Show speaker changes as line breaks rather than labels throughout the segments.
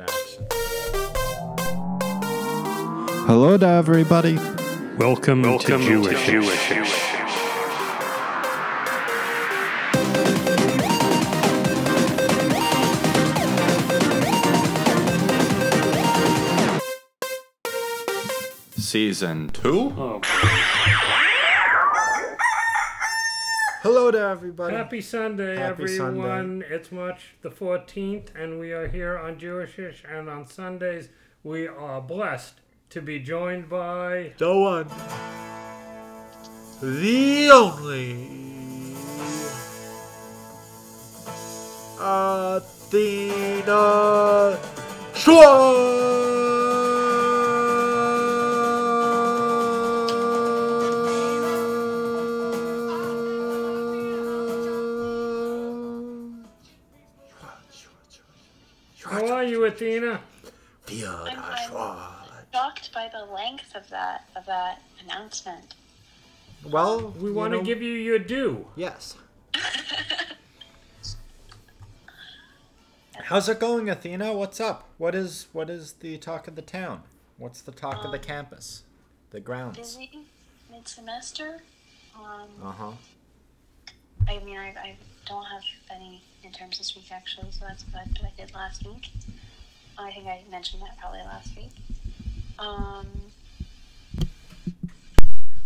and action. Hello to everybody.
Welcome,
Welcome
to
to
Jewish.
Jewish.
Season 2.
Oh,
Hello to everybody.
happy Sunday,
Happy
everyone. It's March the 14th, and we are here on Jewishish. And on Sundays, we are blessed to be joined by.
The one. The only. Athena
How
Fiona
I'm-
Schwartz.
shocked by the length of that of that announcement.
Well,
We want to give you your due.
Yes. How's it going, Athena? What's up? What is what is the talk of the town? What's the talk of the campus? The grounds.
Busy mid semester. Um,
Uh huh.
I mean, I, I don't have any midterms this week actually, so that's good. But I did last week. I think I mentioned that probably last week. Um,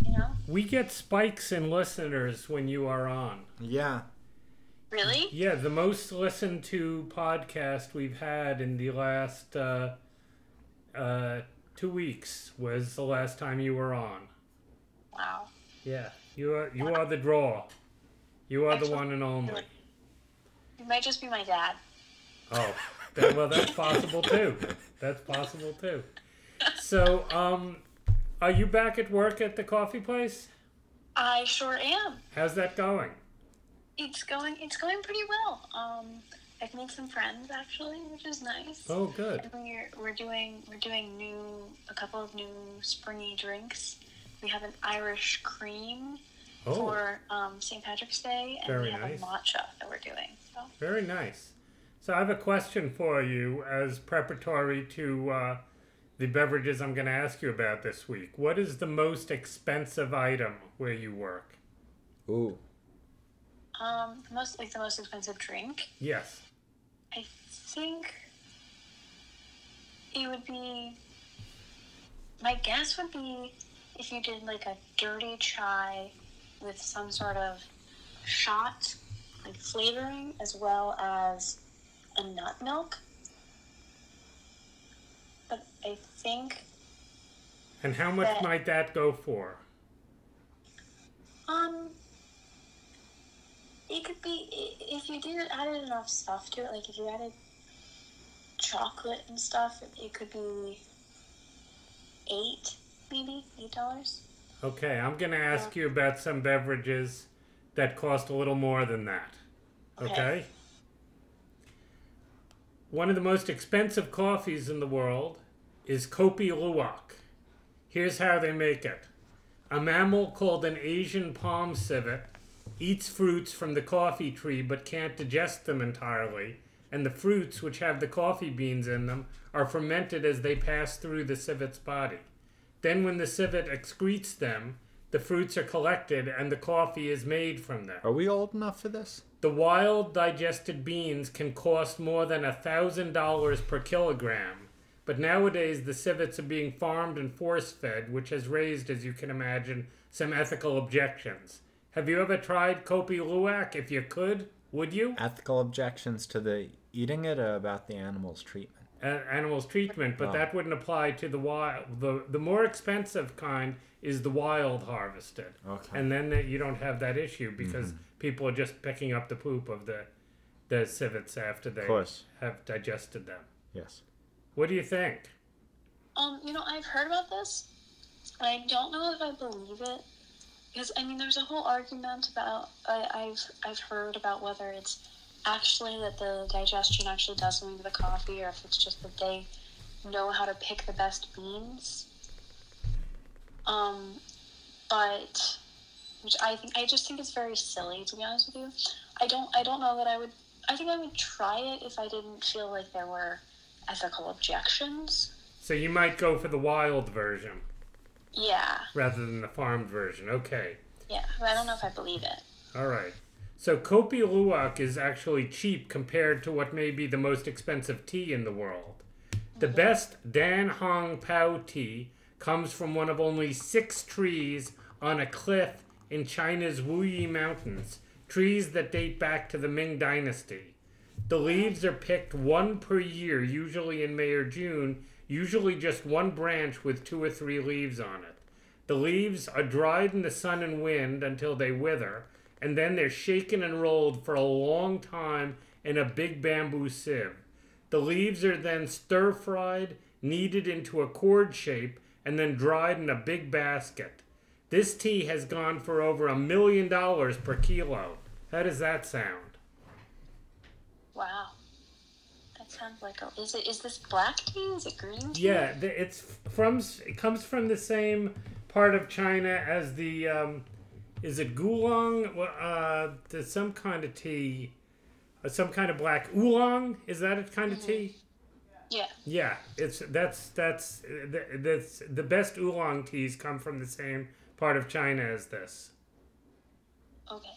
you know,
We get spikes in listeners when you are on.
Yeah.
really?
Yeah, the most listened to podcast we've had in the last uh, uh, two weeks was the last time you were on.
Wow.
Yeah, you are you are the draw. You are the one and only.
It might just be my dad.
Oh, that, well, that's possible too. That's possible too. So, um, are you back at work at the coffee place?
I sure am.
How's that going?
It's going. It's going pretty well. Um, I've made some friends actually, which is nice.
Oh, good.
And we're we're doing we're doing new a couple of new springy drinks. We have an Irish cream
Oh,
for um, St. Patrick's Day, and
Very
we have
nice.
a matcha that we're doing. So
very nice. So, I have a question for you as preparatory to uh, the beverages I'm going to ask you about this week. What is the most expensive item where you work?
Ooh.
um, the most like the most expensive drink,
Yes.
I think it would be. My guess would be if you did like a dirty chai with some sort of shot, like flavoring, as well as a nut milk. But I think
And how much
That-
might that go for?
um it could be if you did added enough stuff to it, like if you added chocolate and stuff, it, could be eight, maybe eight dollars.
Okay, I'm to ask you about some beverages that cost a little more than that.
Okay.
Okay? One of the most expensive coffees in the world is Kopi Luwak. Here's how they make it a mammal called an Asian palm civet eats fruits from the coffee tree but can't digest them entirely, and the fruits, which have the coffee beans in them, are fermented as they pass through the civet's body. Then, when the civet excretes them, the fruits are collected and the coffee is made from them.
Are we old enough for this?
The wild digested beans can cost more than a thousand dollars per kilogram, but nowadays the civets are being farmed and force fed, which has raised, as you can imagine, some ethical objections. Have you ever tried Kopi Luwak? If you could, would you?
Ethical objections to the eating it or about the animal's treatment?
A- animals treatment, but
Oh.
that wouldn't apply to the wild. The the more expensive kind is the wild harvested,
Okay.
and then that you don't have that issue because
Mm-hmm.
people are just picking up the poop of the the civets after they have digested them.
Yes.
What do you think?
Um, you know, I've heard about this. and I don't know if I believe it because I mean, there's a whole argument about I, I've I've heard about whether it's actually that the digestion actually does something to the coffee, or if it's just that they know how to pick the best beans. Um, but which I think I just think it's very silly to be honest with you. I don't I don't know that I would I think I would try it if I didn't feel like there were ethical objections.
So you might go for the wild version
Yeah,
rather than the farmed version. Okay.
yeah, but I don't know if I believe it.
All right. So Kopi Luwak is actually cheap compared to what may be the most expensive tea in the world. The best Da Hong Pao tea comes from one of only six trees on a cliff in China's Wuyi Mountains, trees that date back to the Ming Dynasty. The leaves are picked one per year, usually in May or June, usually just one branch with two or three leaves on it. The leaves are dried in the sun and wind until they wither, and then they're shaken and rolled for a long time in a big bamboo sieve. The leaves are then stir fried, kneaded into a cord shape, and then dried in a big basket. This tea has gone for over a million dollars per kilo. How does that sound?
Wow. That sounds like a. Is it? Is this black tea? Is it green tea?
Yeah, it's from it comes from the same part of China as the um, is it gulong? Well, Uh, there's some kind of tea, uh, some kind of black oolong. Is that a kind of tea?
Yeah.
Yeah, it's that's that's the, that's the best oolong teas come from the same part of China as this.
Okay.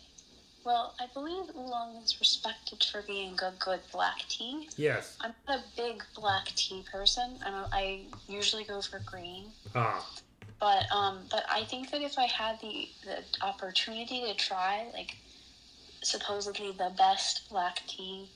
Well, I believe oolong is respected for being a good black tea.
Yes.
I'm not a big black tea person. I'm a, I usually go for green.
Ah,
But um, but I think that if I had the the opportunity to try like supposedly the best black tea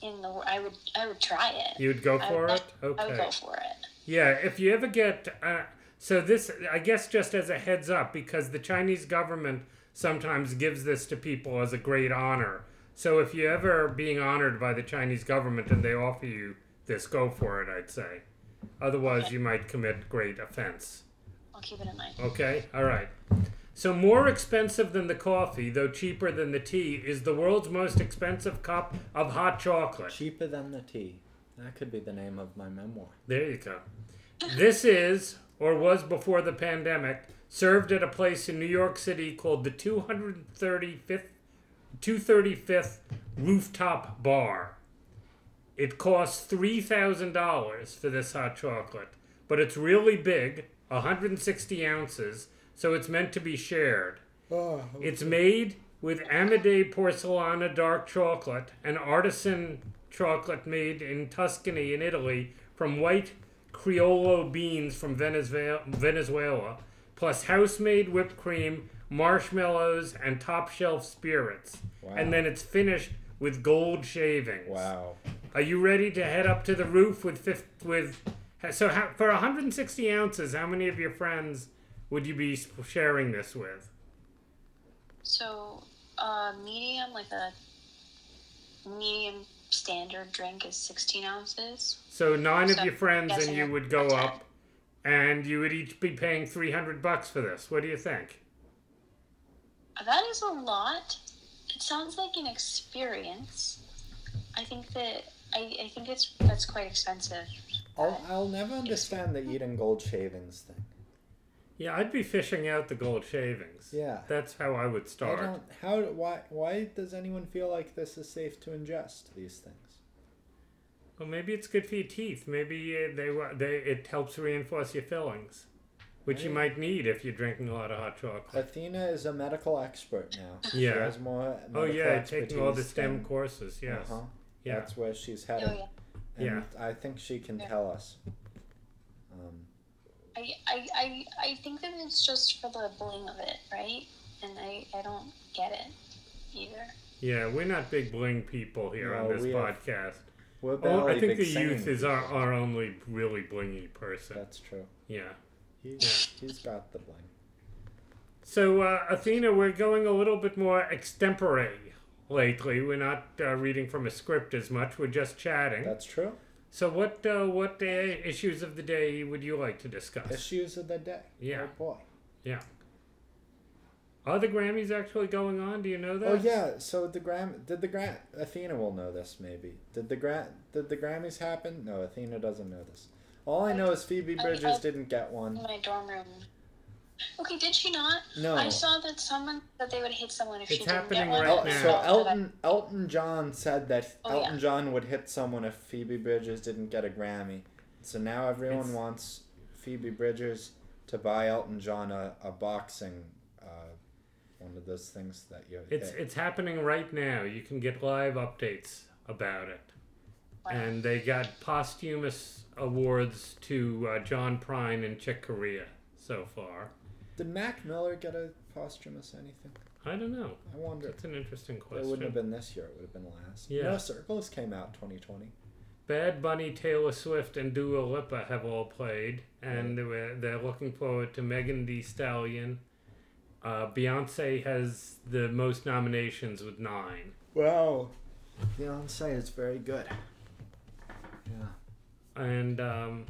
in the world, I would I would try it.
you'd go for
would-
it.
I would go for it.
Yeah, if you ever get uh, so this, I guess just as a heads up, because the Chinese government sometimes gives this to people as a great honor. So if you ever are being honored by the Chinese government and they offer you this, go for it. I'd say. Otherwise,
Okay.
you might commit great offense.
I'll keep it in mind.
Okay, all right. So more expensive than the coffee, though cheaper than the tea, is the world's most expensive cup of hot chocolate.
Cheaper than the tea. That could be the name of my memoir.
There you go. This is, or was before the pandemic, served at a place in New York City called the 230 Fifth, 235th Rooftop Bar. It costs $3,000 for this hot chocolate, but it's really big, 160 ounces, so it's meant to be shared.
Oh,
It's made with Amedei Porcelana dark chocolate, an artisan chocolate made in Tuscany in Italy from white Criollo beans from Venezuela, Venezuela plus house-made whipped cream, marshmallows, and top shelf spirits.
Wow.
And then it's finished with gold shavings.
wow.
Are you ready to head up to the roof with fif- with so how, for 160 ounces? How many of your friends would you be sharing this with?
So, uh, medium, like a medium standard drink is 16 ounces.
So nine of your friends and you would go up, and you would each be paying 300 bucks for this. What do you think?
That is a lot. It sounds like an experience. I think that I, I think it's that's quite expensive.
I'll, I'll never understand the eating gold shavings thing.
Yeah, I'd be fishing out the gold shavings.
Yeah.
That's how I would
I
start.
don't. How? Why? Why does anyone feel like this is safe to ingest these things?
Well, maybe it's good for your teeth. Maybe uh, they wa- they it helps reinforce your fillings, which you might need if you're drinking a lot of hot chocolate.
Athena is a medical expert now. She
Yeah.
has more.
Oh yeah, taking all the
expertise
STEM
than-
courses. Yes.
Uh-huh.
Yeah.
That's where she's
Oh
headed.
yeah.
And
Yeah.
I think she can
Yeah.
tell us. Um,
I, I, I, I think that it's just for the bling of it, right? And I, I don't get it either.
Yeah, we're not big bling people here on this
we have-
podcast.
we're
Oh, I think the youth is our, our only really blingy person.
That's true.
Yeah.
He's, he's got the bling.
So, uh, Athena, we're going a little bit more extempore lately. We're not uh, reading from a script as much. We're just chatting.
That's true.
So, what uh, what uh, issues of the day would you like to discuss?
Issues of the day.
Yeah.
Oh boy.
Yeah. Are the Grammys actually going on? Do you know that?
Oh yeah. So the Gram did the Gram Athena will know this maybe. Did the Gra- did the Grammys happen? No, Athena doesn't know this. All I know is Phoebe
I-
Bridgers
I-
didn't get one.
In my dorm room, Okay, did she not?
No.
I saw that someone that they would hit someone if
It's
she didn't get
happening
one.
right
El-
now.
so Elton Elton John said that
Oh,
Elton
yeah.
John would hit someone if Phoebe Bridgers didn't get a Grammy. So now everyone
It's-
wants Phoebe Bridgers to buy Elton John a, a boxing uh, one of those things that you
It's
hit.
it's happening right now. You can get live updates about it.
Wow.
And they got posthumous awards to uh, John Prine and Chick Corea so far.
Did Mac Miller get a posthumous anything?
I don't know.
I wonder.
That's an interesting question.
It wouldn't have been this year. It would have been last.
Yeah.
No Circles came out 2020.
Bad Bunny, Taylor Swift, and Dua Lipa have all played, and they were, they're looking forward to Megan Thee Stallion. Uh, Beyonce has the most nominations with nine.
Wow. Beyonce is very good. Yeah.
and um,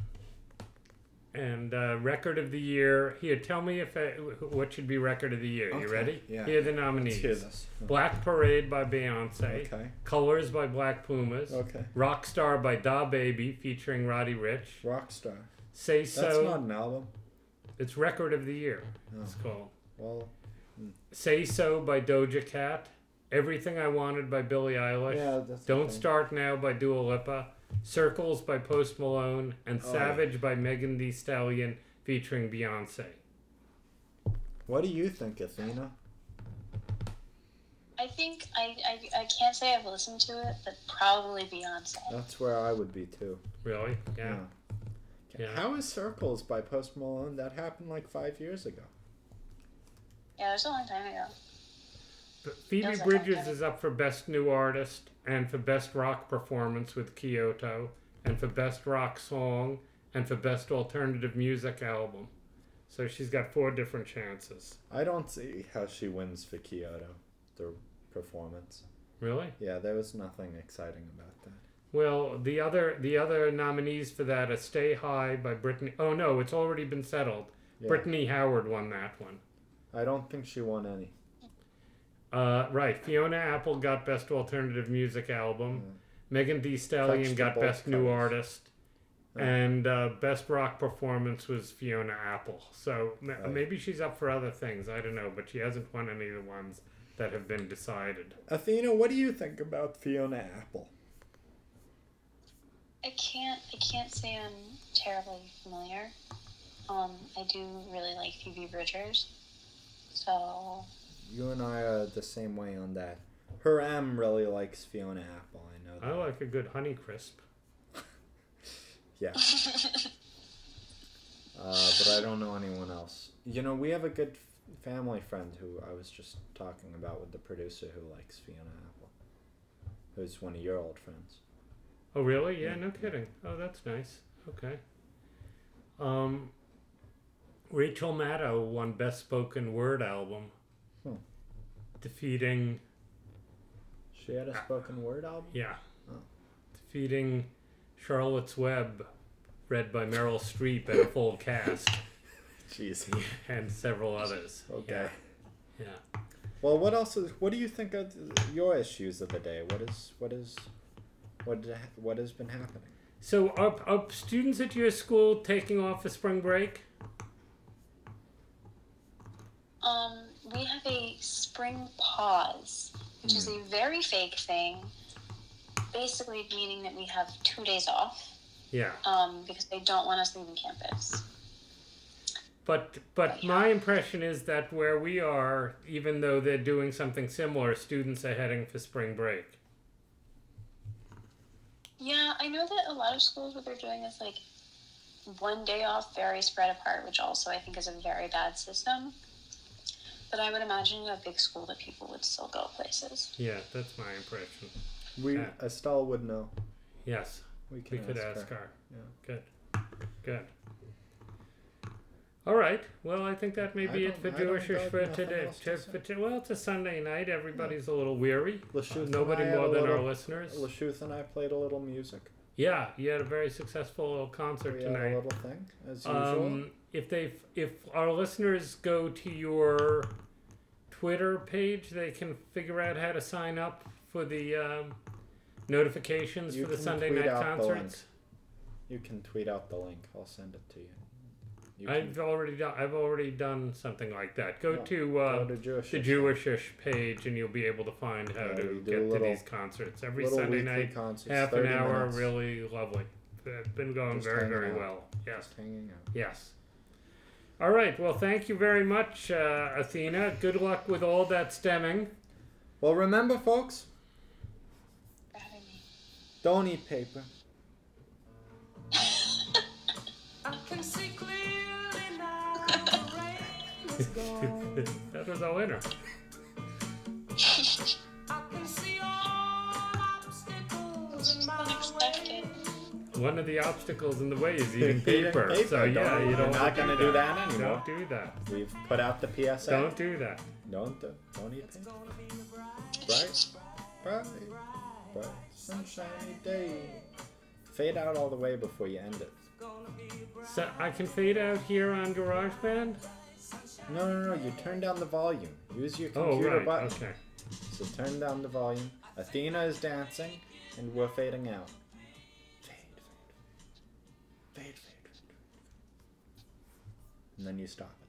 and uh, record of the year. Here, tell me if I, what should be record of the year.
Okay,
You ready?
yeah.
Here are the nominees. Black Parade by Beyonce,
Okay.
Colors by Black Pumas,
Okay.
Rockstar by DaBaby featuring Roddy Ricch,
Rockstar.
Say so.
That's not an album.
It's record of the year. It's
Oh.
called
Well,
Say So by Doja Cat, Everything I Wanted by Billie Eilish.
yeah, that's
Don't. Start Now by Dua Lipa, Circles by Post Malone, and
Oh,
Savage by Megan Thee Stallion featuring Beyonce.
What do you think, Athena?
I think I, I I can't say I've listened to it, but probably Beyonce.
That's where I would be too.
Really? Yeah.
Okay.
Yeah.
How is Circles by Post Malone? That happened like five years ago.
Yeah, it was a long time ago.
But Phoebe
Feels like Bridgers
is up for Best New Artist and for Best Rock Performance with Kyoto, and for Best Rock Song, and for Best Alternative Music Album. So she's got four different chances.
I don't see how she wins for Kyoto, the performance.
Really?
Yeah, there was nothing exciting about that.
Well, the other the other nominees for that are Stay High by Brittany. Oh no, it's already been settled.
Yeah.
Brittany Howard won that one.
I don't think she won any.
Uh, right. Fiona Apple got Best Alternative Music Album.
Mm.
Megan Thee Stallion
Touched
got
the both
Best New
covers.
Artist.
Oh.
And uh, Best Rock Performance was Fiona Apple. So ma-
Right.
maybe she's up for other things. I don't know. But she hasn't won any of the ones that have been decided.
Athena, what do you think about Fiona Apple?
I can't I can't say I'm terribly familiar. Um, I do really like Phoebe Bridgers, so
You and I are the same way on that. Her M really likes Fiona Apple. I know that.
I like a good Honey Crisp.
Yeah. Uh, but I don't know anyone else. You know, we have a good f- family friend who I was just talking about with the producer who likes Fiona Apple, who's one of your old friends.
Oh, really? Yeah,
Yeah.
no kidding. Oh, that's nice. Okay. Um, Rachel Maddow won Best Spoken Word Album,
Hmm.
defeating
She had a spoken word album.
yeah,
Oh.
defeating Charlotte's Web, read by Meryl Streep and a full cast,
Jeez.
and several others.
Okay.
Yeah. yeah.
Well, what else is? What do you think of your issues of the day? What is? What is? What what has been happening?
So, are, are students at your school taking off for spring break?
um, we have a spring pause, which is a very fake thing. Basically, meaning that we have two days off
Yeah.
um, because they don't want us leaving campus.
But but my impression is that where we are, even though they're doing something similar, students are heading for spring break.
Yeah, I know that a lot of schools what they're doing is like one day off, very spread apart, which also I think is a very bad system. But I would imagine in a big school that people would still go places.
Yeah, that's my impression.
We
Yeah.
Estelle would know.
Yes,
We can
we could
ask,
ask
her.
her.
Yeah.
Good, good. All right. Well, I think that may be it for
I don't
Jewishish
got
for today.
else to
To- for to- well, it's a Sunday night. Everybody's a little weary.
Lashooth
Uh, nobody more
a
than our listeners.
Lashooth and I played a little music.
Yeah, you had a very successful concert
We had
tonight.
a little thing as usual.
Um, if they if our listeners go to your Twitter page, they can figure out how to sign up for the um, notifications
You
for the Sunday night
the
concerts.
you can tweet out the link. I'll send it to you. You
I've already done. I've already done something like that. Go
Yeah,
to uh,
go to Jewish.
the Jewishish page, and you'll be able to find how
Yeah,
to
we do
get
a
to
little-
these concerts every
little
Sunday
weekly
night.
concerts,
Half an
30
hour,
minutes,
really lovely. It's been going
Just
very,
hanging
very
out.
well. Yes,
Just hanging out.
yes. All right. Well, thank you very much, uh, Athena. Good luck with all that stemming.
Well, remember, folks,
for having me.
don't eat paper.
This
in
was
my winner.
One of the obstacles in the way is eating
Eating
paper.
paper,
So yeah,
don't-
you
we're
don't
not
want to
gonna
do
do
that.
that anymore.
Don't do that.
We've put out the PSA.
Don't do that.
Don't do. Don't eat paper.
Gonna be bright,
Bright, bright, bright, sunshiny day. Fade out all the way before you end it.
gonna be a bright.
So I can fade out here on GarageBand.
No, no, no. You turn down the volume. Use your computer
Oh
computer
right.
button.
Okay.
So turn down the volume. Athena is dancing, and we're fading out. Fade, fade, fade, fade, fade, fade. And then you stop it.